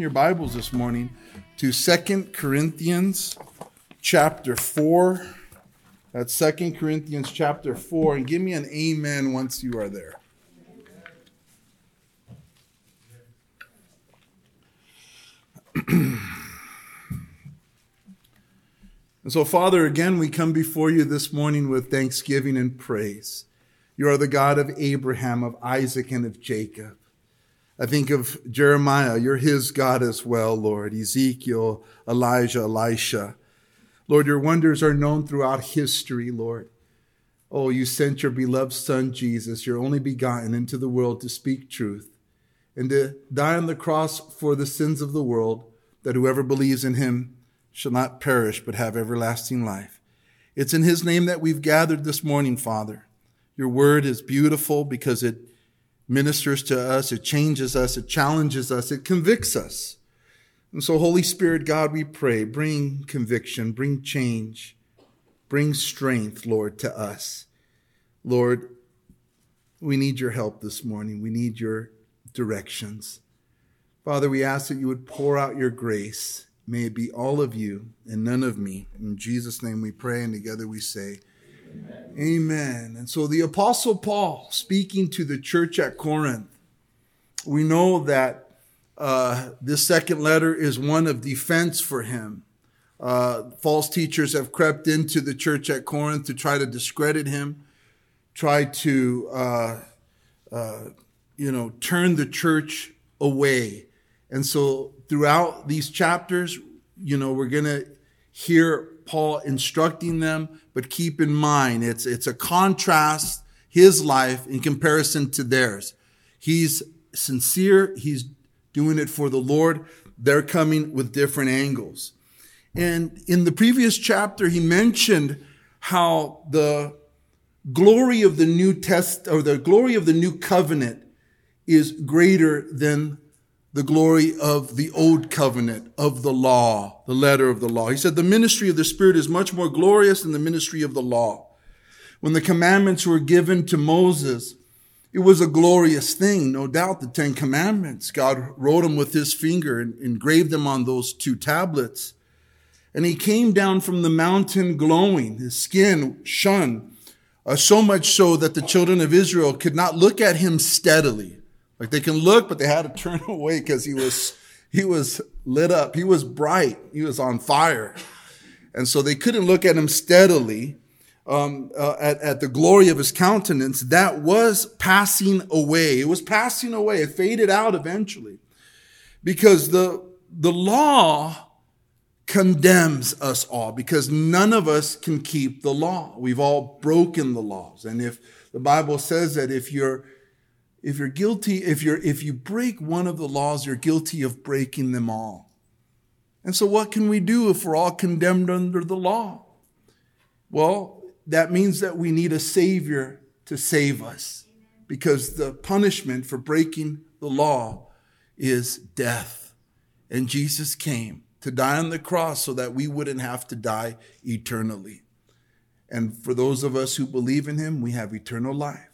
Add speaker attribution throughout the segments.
Speaker 1: your Bibles this morning to Second Corinthians chapter 4. That's Second Corinthians chapter 4. And give me an amen once you are there. and so, Father, again, we come before you this morning with thanksgiving and praise. You are the God of Abraham, of Isaac, and of Jacob. I think of Jeremiah, you're his God as well, Lord. Ezekiel, Elijah, Elisha. Lord, your wonders are known throughout history, Lord. Oh, you sent your beloved Son, Jesus, your only begotten, into the world to speak truth and to die on the cross for the sins of the world, that whoever believes in him shall not perish but have everlasting life. It's in his name that we've gathered this morning, Father. Your word is beautiful because it ministers to us, it changes us, it challenges us, it convicts us. And so, Holy Spirit, God, we pray, bring conviction, bring change, bring strength, Lord, to us. Lord, we need your help this morning. We need your directions. Father, we ask that you would pour out your grace. May it be all of you and none of me. In Jesus' name we pray, and together we say, Amen. Amen. And so the Apostle Paul, speaking to the church at Corinth, we know that uh, this second letter is one of defense for him. Uh, false teachers have crept into the church at Corinth to try to discredit him, try to, uh, uh you know, turn the church away. And so throughout these chapters, you know, we're going to hear Paul instructing them, but keep in mind it's it's a contrast his life in comparison to theirs. He's sincere, he's doing it for the Lord. They're coming with different angles. And in the previous chapter he mentioned how the glory of the new test or the glory of the new covenant is greater than the glory of the old covenant, of the law, the letter of the law. He said, the ministry of the Spirit is much more glorious than the ministry of the law. When the commandments were given to Moses, it was a glorious thing, no doubt, the Ten Commandments. God wrote them with his finger and engraved them on those two tablets. And he came down from the mountain glowing, his skin shone, uh, so much so that the children of Israel could not look at him steadily. Like they can look, but they had to turn away because he was he was lit up. He was bright. He was on fire, and so they couldn't look at him steadily. Um, uh, at, at the glory of his countenance, that was passing away. It was passing away. It faded out eventually, because the the law condemns us all because none of us can keep the law. We've all broken the laws. And if the Bible says that if you're if you're guilty, if you're if you break one of the laws, you're guilty of breaking them all. And so what can we do if we're all condemned under the law? Well, that means that we need a savior to save us because the punishment for breaking the law is death. And Jesus came to die on the cross so that we wouldn't have to die eternally. And for those of us who believe in him, we have eternal life.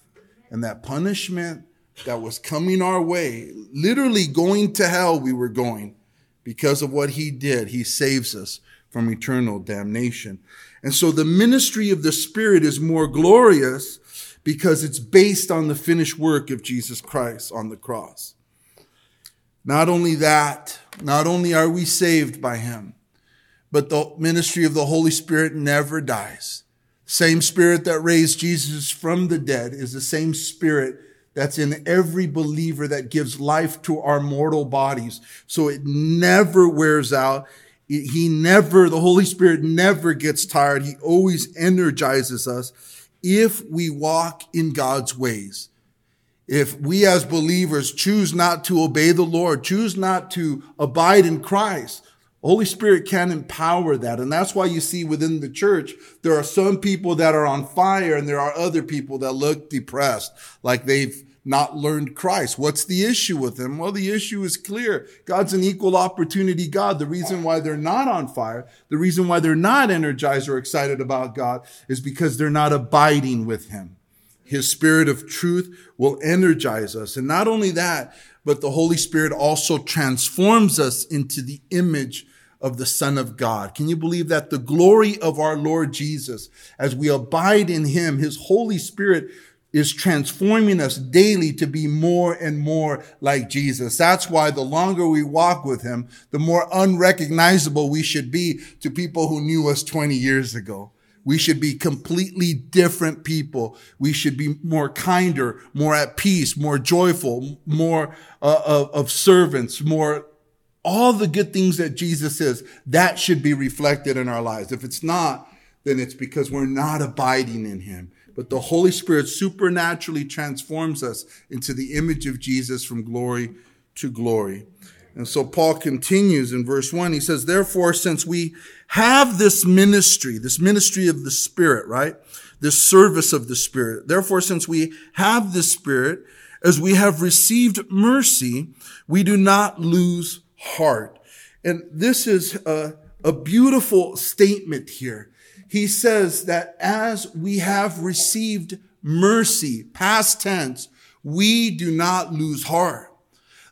Speaker 1: And that punishment that was coming our way, literally going to hell, we were going because of what he did. He saves us from eternal damnation. And so the ministry of the Spirit is more glorious because it's based on the finished work of Jesus Christ on the cross. Not only that, not only are we saved by him, but the ministry of the Holy Spirit never dies. Same spirit that raised Jesus from the dead is the same spirit that's in every believer that gives life to our mortal bodies. So it never wears out. He never, the Holy Spirit never gets tired. He always energizes us if we walk in God's ways. if we as believers choose not to obey the Lord, choose not to abide in Christ, Holy Spirit can empower that. And that's why you see within the church, there are some people that are on fire and there are other people that look depressed, like they've not learned Christ. What's the issue with them? Well, the issue is clear. God's an equal opportunity God. The reason why they're not on fire, the reason why they're not energized or excited about God is because they're not abiding with Him. His spirit of truth will energize us. And not only that, but the Holy Spirit also transforms us into the image of the Son of God. Can you believe that the glory of our Lord Jesus, as we abide in Him, His Holy Spirit is transforming us daily to be more and more like Jesus. That's why the longer we walk with Him, the more unrecognizable we should be to people who knew us 20 years ago. We should be completely different people. We should be more kinder, more at peace, more joyful, more uh, of, of servants, more all the good things that Jesus says, that should be reflected in our lives. If it's not, then it's because we're not abiding in him. But the Holy Spirit supernaturally transforms us into the image of Jesus from glory to glory. And so Paul continues in verse one. He says, therefore, since we have this ministry, this ministry of the Spirit, right? This service of the Spirit. Therefore, since we have the Spirit, as we have received mercy, we do not lose heart. And this is a, a beautiful statement here. He says that as we have received mercy, past tense, we do not lose heart.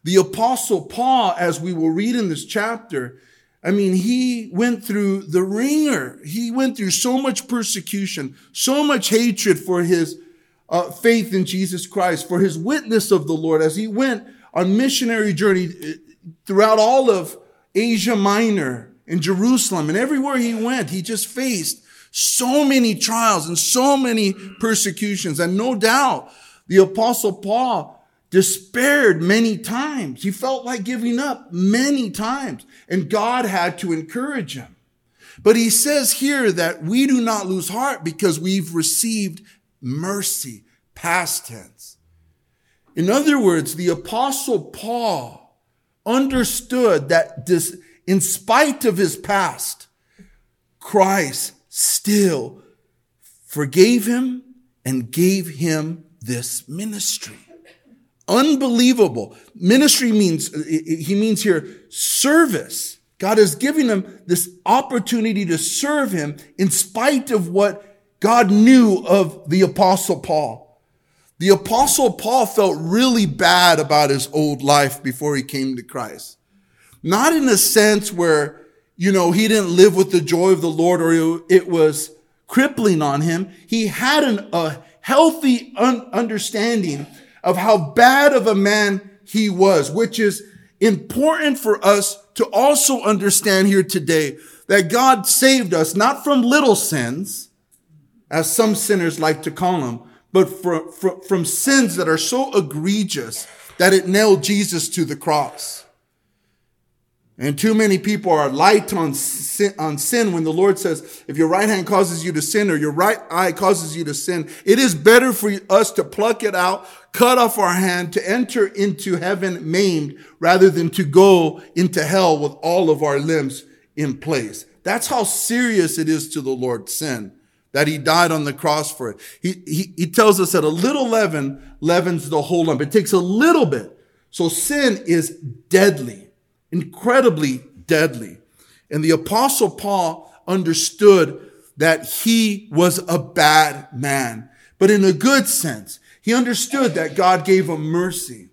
Speaker 1: The apostle Paul, as we will read in this chapter, I mean, he went through the wringer. He went through so much persecution, so much hatred for his uh, faith in Jesus Christ, for his witness of the Lord as he went on missionary journey throughout all of Asia Minor and Jerusalem and everywhere he went, he just faced so many trials and so many persecutions. And no doubt the apostle Paul despaired many times. He felt like giving up many times and God had to encourage him. But he says here that we do not lose heart because we've received mercy, past tense. In other words, the apostle Paul understood that this, in spite of his past, Christ still forgave him and gave him this ministry. Unbelievable. Ministry means, he means here service. God is giving him this opportunity to serve him in spite of what God knew of the apostle Paul. The apostle Paul felt really bad about his old life before he came to Christ. Not in a sense where, you know, he didn't live with the joy of the Lord or it was crippling on him. He had an, a healthy un- understanding of how bad of a man he was, which is important for us to also understand here today that God saved us not from little sins, as some sinners like to call them, but from, from, from sins that are so egregious that it nailed Jesus to the cross. And too many people are light on sin, on sin when the Lord says, if your right hand causes you to sin or your right eye causes you to sin, it is better for us to pluck it out, cut off our hand, to enter into heaven maimed rather than to go into hell with all of our limbs in place. That's how serious it is to the Lord sin that he died on the cross for it. He, he, he tells us that a little leaven leavens the whole lump. It takes a little bit. So sin is deadly, incredibly deadly. And the apostle Paul understood that he was a bad man, but in a good sense. He understood that God gave him mercy.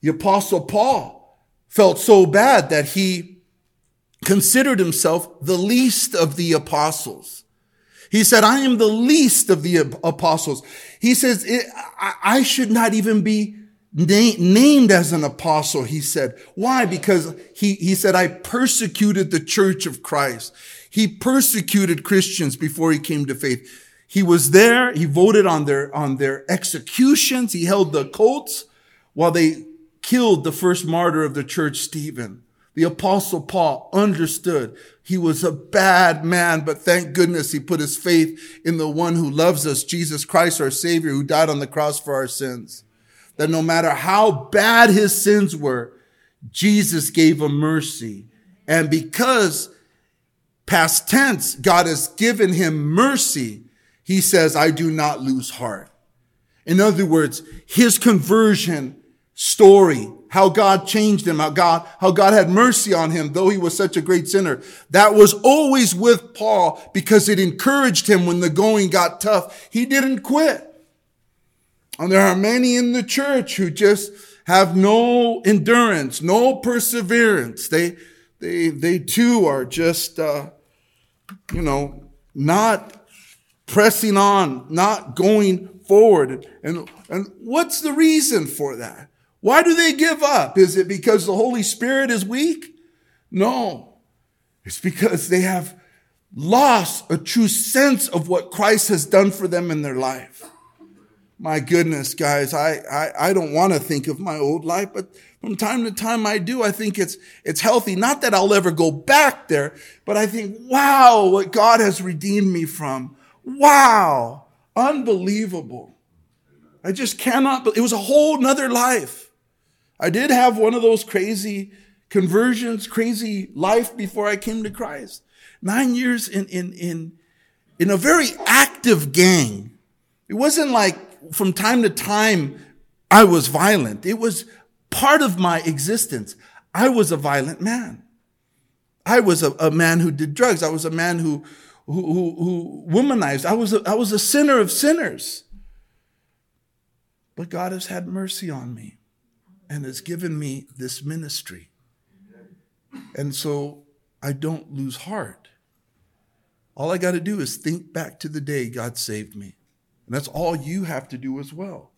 Speaker 1: The apostle Paul felt so bad that he considered himself the least of the apostles. He said, I am the least of the apostles. He says, I should not even be named as an apostle. He said, why? Because he, he said, I persecuted the church of Christ. He persecuted Christians before he came to faith. He was there. He voted on their, on their executions. He held the coats while they killed the first martyr of the church, Stephen. The apostle Paul understood he was a bad man, but thank goodness he put his faith in the one who loves us, Jesus Christ, our savior, who died on the cross for our sins. that no matter how bad his sins were, Jesus gave him mercy. And because past tense, God has given him mercy, he says, I do not lose heart. In other words, his conversion story, how God changed him, how God, how God had mercy on him, though he was such a great sinner. That was always with Paul because it encouraged him when the going got tough. He didn't quit. And there are many in the church who just have no endurance, no perseverance. They, they, they too are just, uh, you know, not pressing on, not going forward. And, and what's the reason for that? Why do they give up? Is it because the Holy Spirit is weak? No. It's because they have lost a true sense of what Christ has done for them in their life. My goodness, guys, I, I, I don't want to think of my old life, but from time to time I do. I think it's, it's healthy. Not that I'll ever go back there, but I think, wow, what God has redeemed me from. Wow. Unbelievable. I just cannot, it was a whole nother life. I did have one of those crazy conversions, crazy life before I came to Christ. Nine years in, in, in, in a very active gang. It wasn't like from time to time, I was violent. It was part of my existence. I was a violent man. I was a, a man who did drugs. I was a man who, who, who, who womanized. I was, a, I was a sinner of sinners. But God has had mercy on me and has given me this ministry. And so I don't lose heart. All I got to do is think back to the day God saved me. And that's all you have to do as well.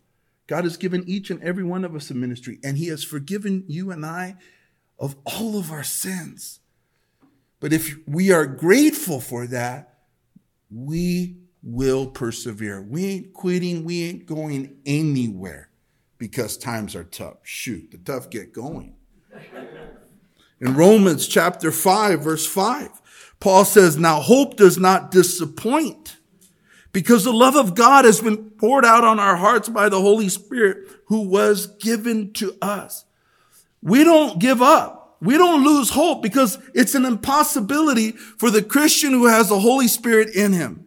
Speaker 1: God has given each and every one of us a ministry, and He has forgiven you and I of all of our sins. But if we are grateful for that, we will persevere. We ain't quitting, we ain't going anywhere because times are tough. Shoot, the tough get going. In Romans chapter 5, verse 5, Paul says, Now hope does not disappoint because the love of God has been poured out on our hearts by the Holy Spirit who was given to us. We don't give up. We don't lose hope because it's an impossibility for the Christian who has the Holy Spirit in him.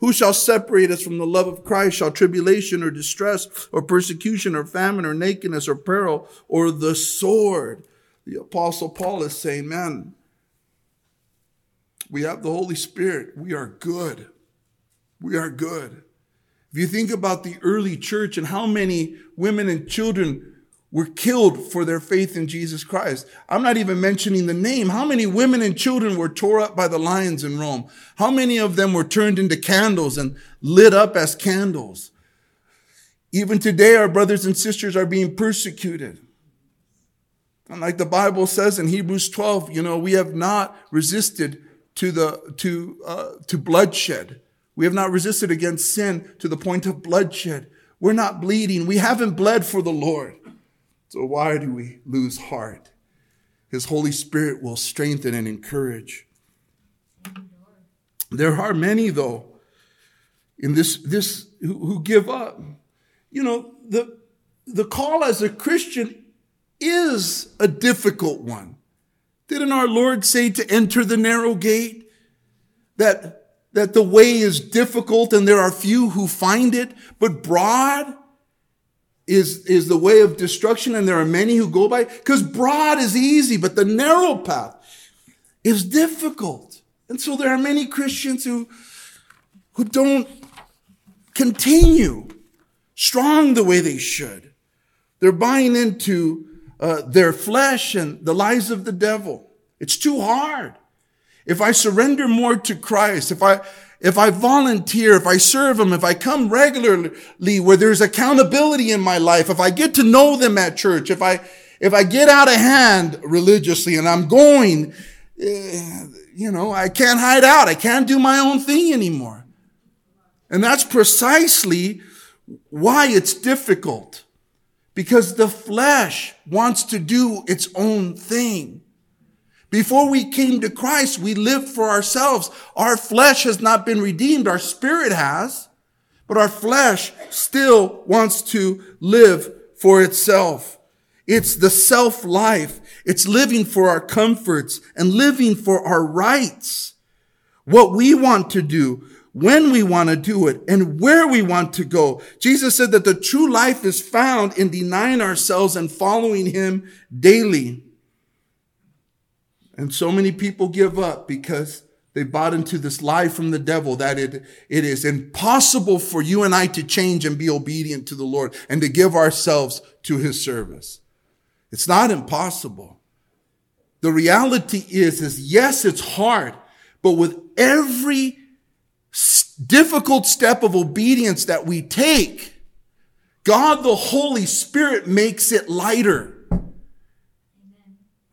Speaker 1: Who shall separate us from the love of Christ? Shall tribulation or distress or persecution or famine or nakedness or peril or the sword? The apostle Paul is saying, man, we have the Holy Spirit. We are good. We are good. If you think about the early church and how many women and children were killed for their faith in Jesus Christ. I'm not even mentioning the name. How many women and children were tore up by the lions in Rome? How many of them were turned into candles and lit up as candles? Even today, our brothers and sisters are being persecuted. And like the Bible says in Hebrews 12, you know, we have not resisted to the, to, uh, to bloodshed. We have not resisted against sin to the point of bloodshed. We're not bleeding. We haven't bled for the Lord. So why do we lose heart? His Holy Spirit will strengthen and encourage. There are many, though, in this, this who, who give up. You know, the, the call as a Christian is a difficult one. Didn't our Lord say to enter the narrow gate? That that the way is difficult and there are few who find it, but broad is, is the way of destruction and there are many who go by because broad is easy, but the narrow path is difficult. And so there are many Christians who, who don't continue strong the way they should. They're buying into uh, their flesh and the lies of the devil. It's too hard if I surrender more to Christ, if I, if I volunteer, if I serve them, if I come regularly where there's accountability in my life, if I get to know them at church, if I, if I get out of hand religiously and I'm going, eh, you know, I can't hide out. I can't do my own thing anymore. And that's precisely why it's difficult. Because the flesh wants to do its own thing. Before we came to Christ, we lived for ourselves. Our flesh has not been redeemed. Our spirit has, but our flesh still wants to live for itself. It's the self life. It's living for our comforts and living for our rights. What we want to do, when we want to do it, and where we want to go. Jesus said that the true life is found in denying ourselves and following him daily. And so many people give up because they bought into this lie from the devil that it, it is impossible for you and I to change and be obedient to the Lord and to give ourselves to his service. It's not impossible. The reality is, is yes, it's hard, but with every difficult step of obedience that we take, God the Holy Spirit makes it lighter.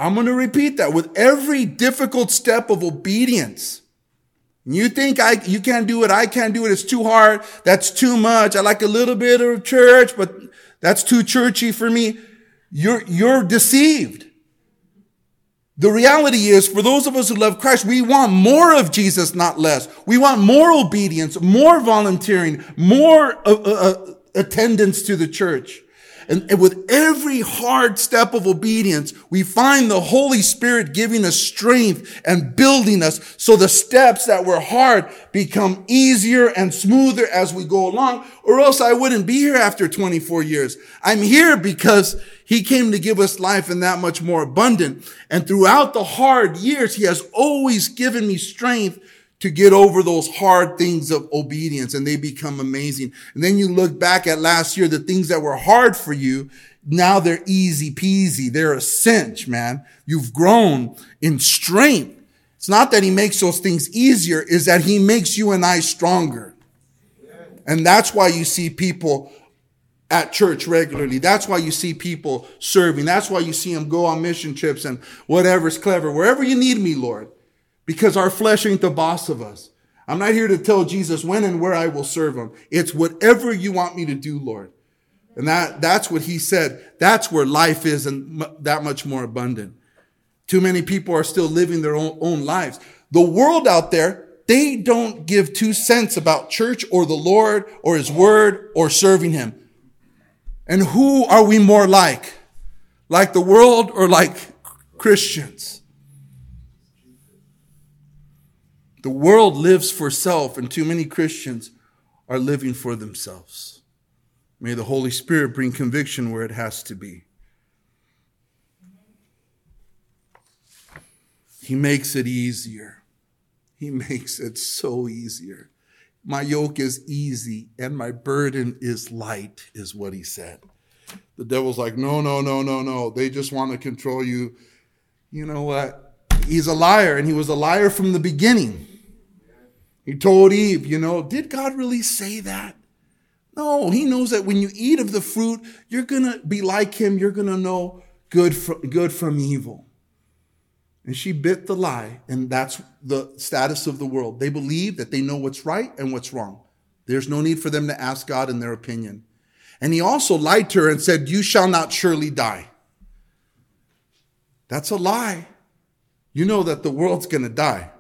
Speaker 1: I'm going to repeat that with every difficult step of obedience. You think I, you can't do it. I can't do it. It's too hard. That's too much. I like a little bit of church, but that's too churchy for me. You're, you're deceived. The reality is, for those of us who love Christ, we want more of Jesus, not less. We want more obedience, more volunteering, more uh, uh, uh attendance to the church. And, and with every hard step of obedience, we find the Holy Spirit giving us strength and building us so the steps that were hard become easier and smoother as we go along, or else I wouldn't be here after 24 years. I'm here because he came to give us life and that much more abundant. And throughout the hard years, he has always given me strength to get over those hard things of obedience and they become amazing. And then you look back at last year, the things that were hard for you, now they're easy peasy. They're a cinch, man. You've grown in strength. It's not that he makes those things easier, is that he makes you and I stronger. And that's why you see people at church regularly. That's why you see people serving. That's why you see them go on mission trips and whatever's clever. Wherever you need me, Lord because our flesh ain't the boss of us. I'm not here to tell Jesus when and where I will serve him. It's whatever you want me to do, Lord. And that, that's what he said. That's where life is and that much more abundant. Too many people are still living their own, own lives. The world out there, they don't give two cents about church or the Lord or his word or serving him. And who are we more like? Like the world or like Christians? The world lives for self, and too many Christians are living for themselves. May the Holy Spirit bring conviction where it has to be. He makes it easier. He makes it so easier. My yoke is easy and my burden is light, is what he said. The devil's like, no, no, no, no, no. They just want to control you. You know what? He's a liar, and he was a liar from the beginning. He told Eve, you know, did God really say that? No, he knows that when you eat of the fruit, you're going to be like him. You're going to know good from, good from evil. And she bit the lie, and that's the status of the world. They believe that they know what's right and what's wrong. There's no need for them to ask God in their opinion. And he also lied to her and said, You shall not surely die. That's a lie. You know that the world's going to die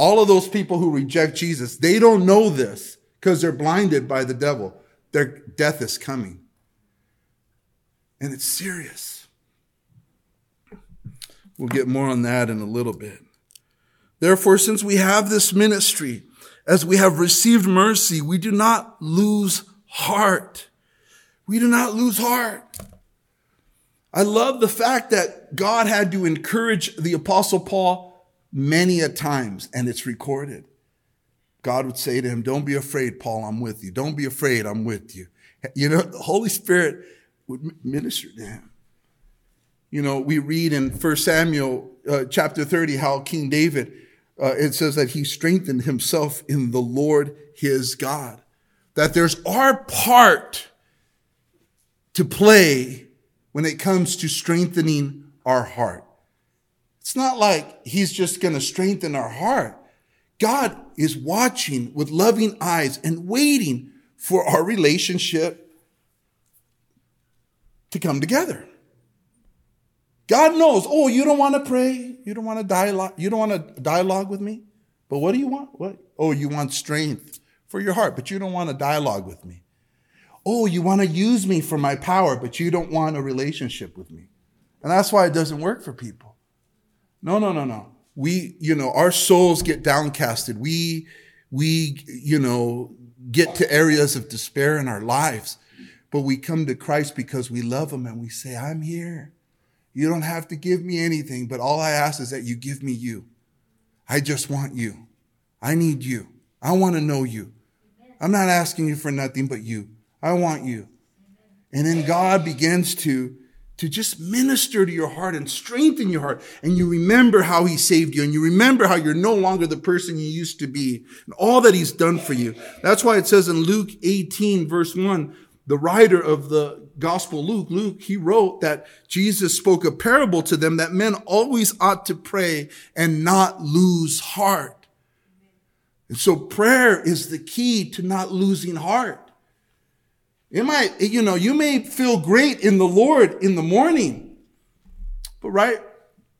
Speaker 1: all of those people who reject Jesus, they don't know this because they're blinded by the devil. Their death is coming. And it's serious. We'll get more on that in a little bit. Therefore, since we have this ministry, as we have received mercy, we do not lose heart. We do not lose heart. I love the fact that God had to encourage the apostle Paul many a times, and it's recorded. God would say to him, Don't be afraid, Paul, I'm with you. Don't be afraid, I'm with you. You know, the Holy Spirit would minister to him. You know, we read in 1 Samuel uh, chapter 30 how King David, uh, it says that he strengthened himself in the Lord his God. That there's our part to play when it comes to strengthening our heart. It's not like he's just going to strengthen our heart. God is watching with loving eyes and waiting for our relationship to come together. God knows, oh, you don't want to pray. You don't want to dialogue. You don't want to dialogue with me. But what do you want? What? Oh, you want strength for your heart, but you don't want to dialogue with me. Oh, you want to use me for my power, but you don't want a relationship with me. And that's why it doesn't work for people. No, no, no, no. We, you know, our souls get downcasted. We, we, you know, get to areas of despair in our lives, but we come to Christ because we love him and we say, I'm here. You don't have to give me anything, but all I ask is that you give me you. I just want you. I need you. I want to know you. I'm not asking you for nothing but you. I want you. And then God begins to to just minister to your heart and strengthen your heart. And you remember how he saved you and you remember how you're no longer the person you used to be and all that he's done for you. That's why it says in Luke 18 verse 1, the writer of the gospel Luke, Luke, he wrote that Jesus spoke a parable to them that men always ought to pray and not lose heart. And so prayer is the key to not losing heart. It might, you know, you may feel great in the Lord in the morning, but right,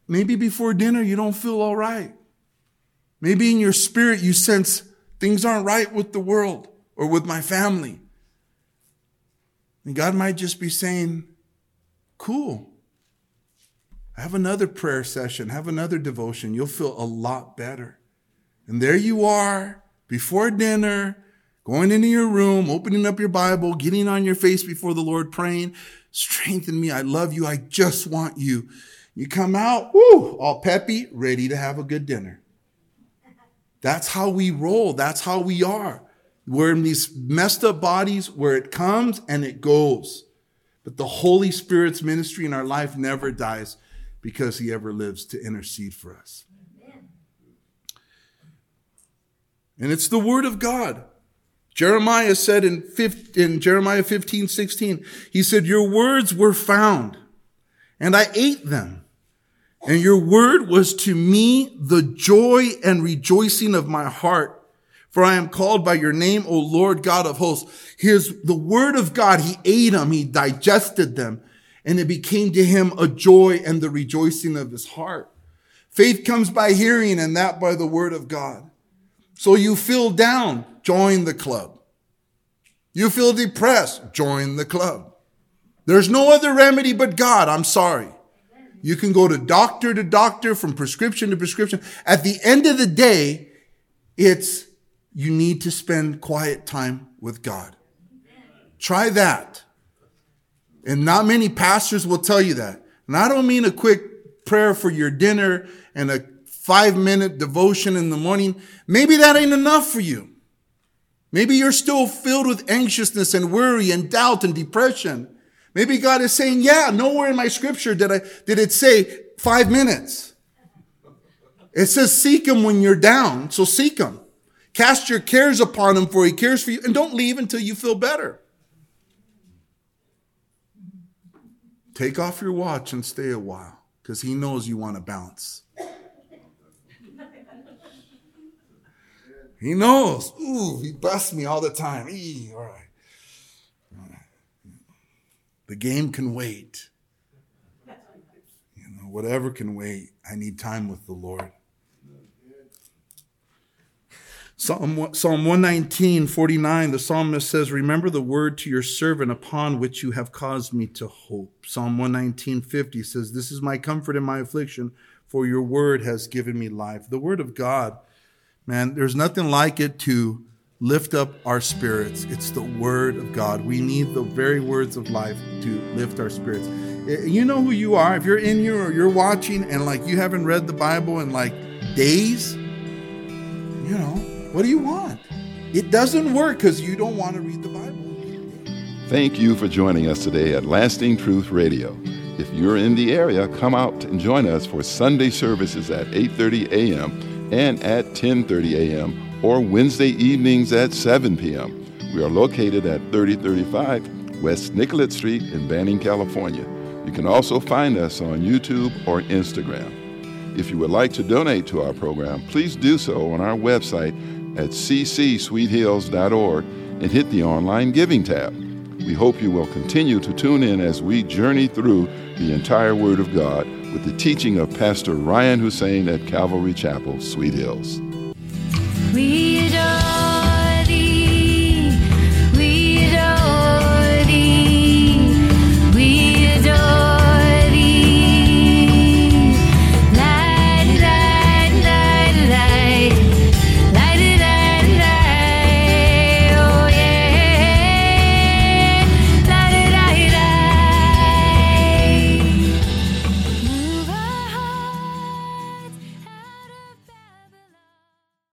Speaker 1: maybe before dinner you don't feel all right. Maybe in your spirit you sense things aren't right with the world or with my family. And God might just be saying, cool. Have another prayer session, have another devotion. You'll feel a lot better. And there you are before dinner going into your room, opening up your Bible, getting on your face before the Lord, praying, strengthen me. I love you. I just want you. You come out, whoo, all peppy, ready to have a good dinner. That's how we roll. That's how we are. We're in these messed up bodies where it comes and it goes. But the Holy Spirit's ministry in our life never dies because he ever lives to intercede for us. And it's the word of God. Jeremiah said in, 15, in Jeremiah 15, 16, he said, Your words were found, and I ate them. And your word was to me the joy and rejoicing of my heart. For I am called by your name, O Lord God of hosts. His, the word of God, he ate them, he digested them, and it became to him a joy and the rejoicing of his heart. Faith comes by hearing, and that by the word of God. So you feel down, join the club. You feel depressed, join the club. There's no other remedy but God. I'm sorry. You can go to doctor to doctor, from prescription to prescription. At the end of the day, it's you need to spend quiet time with God. Try that. And not many pastors will tell you that. And I don't mean a quick prayer for your dinner and a five minute devotion in the morning, maybe that ain't enough for you. Maybe you're still filled with anxiousness and worry and doubt and depression. Maybe God is saying, yeah, nowhere in my scripture did I, did it say five minutes. It says seek him when you're down. So seek him. Cast your cares upon him for he cares for you and don't leave until you feel better. Take off your watch and stay a while because he knows you want to bounce. He knows. Ooh, he busts me all the time. Eee, all right. The game can wait. You know, whatever can wait. I need time with the Lord. Psalm, Psalm 119, 49, the psalmist says, Remember the word to your servant upon which you have caused me to hope. Psalm 119, 50 says, This is my comfort in my affliction, for your word has given me life. The word of God Man, there's nothing like it to lift up our spirits. It's the word of God. We need the very words of life to lift our spirits. Eh, you know who you are. If you're in here or you're watching and like you haven't read the Bible in like days, you know, what do you want? It doesn't work because you don't want to read the Bible.
Speaker 2: Thank you for joining us today at Lasting Truth Radio. If you're in the area, come out and join us for Sunday services at 8:30 a.m and at 10:30 a.m. or Wednesday evenings at 7 p.m. We are located at 3035 West Nicollet Street in Banning, California. You can also find us on YouTube or Instagram. If you would like to donate to our program, please do so on our website at ccsweethills.org and hit the online giving tab. We hope you will continue to tune in as we journey through the entire Word of God with the teaching of Pastor Ryan Hussein at Calvary Chapel, Sweet Hills. We